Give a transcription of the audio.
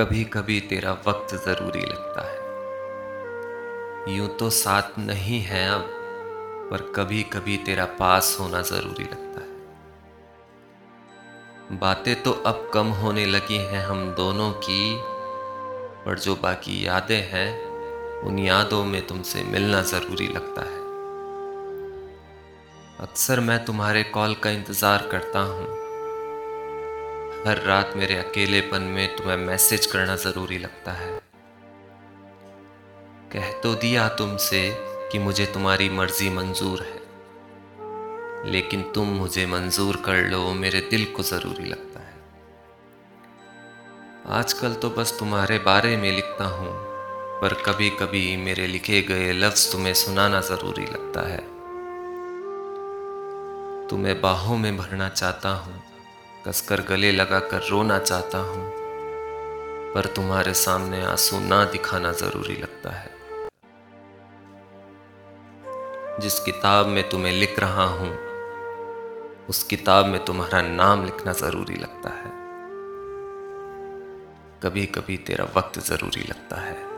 कभी कभी तेरा वक्त ज़रूरी लगता है। यूँ तो साथ नहीं है अब, पर कभी कभी तेरा पास होना ज़रूरी लगता है। बातें तो अब कम होने लगी हैं हम दोनों की, पर जो बाकी यादें हैं, उन यादों में तुमसे मिलना ज़रूरी लगता है। अक्सर मैं तुम्हारे कॉल का इंतज़ार करता हूँ। हर रात मेरे अकेलेपन में तुम्हें मैसेज करना ज़रूरी लगता है। कह तो दिया तुमसे कि मुझे तुम्हारी मर्ज़ी मंजूर है। लेकिन तुम मुझे मंजूर कर लो, मेरे दिल को ज़रूरी लगता है। आजकल तो बस तुम्हारे बारे में लिखता हूँ, पर कभी कभी मेरे लिखे गए लफ्ज़ तुम्हें सुनाना ज़रूरी लगता है। तुम्हें बाहों में भरना चाहता हूँ कसकर गले लगाकर रोना चाहता हूँ, पर तुम्हारे सामने आँसू ना दिखाना ज़रूरी लगता है। जिस किताब में तुम्हें लिख रहा हूँ, उस किताब में तुम्हारा नाम लिखना ज़रूरी लगता है। कभी कभी तेरा वक्त ज़रूरी लगता है।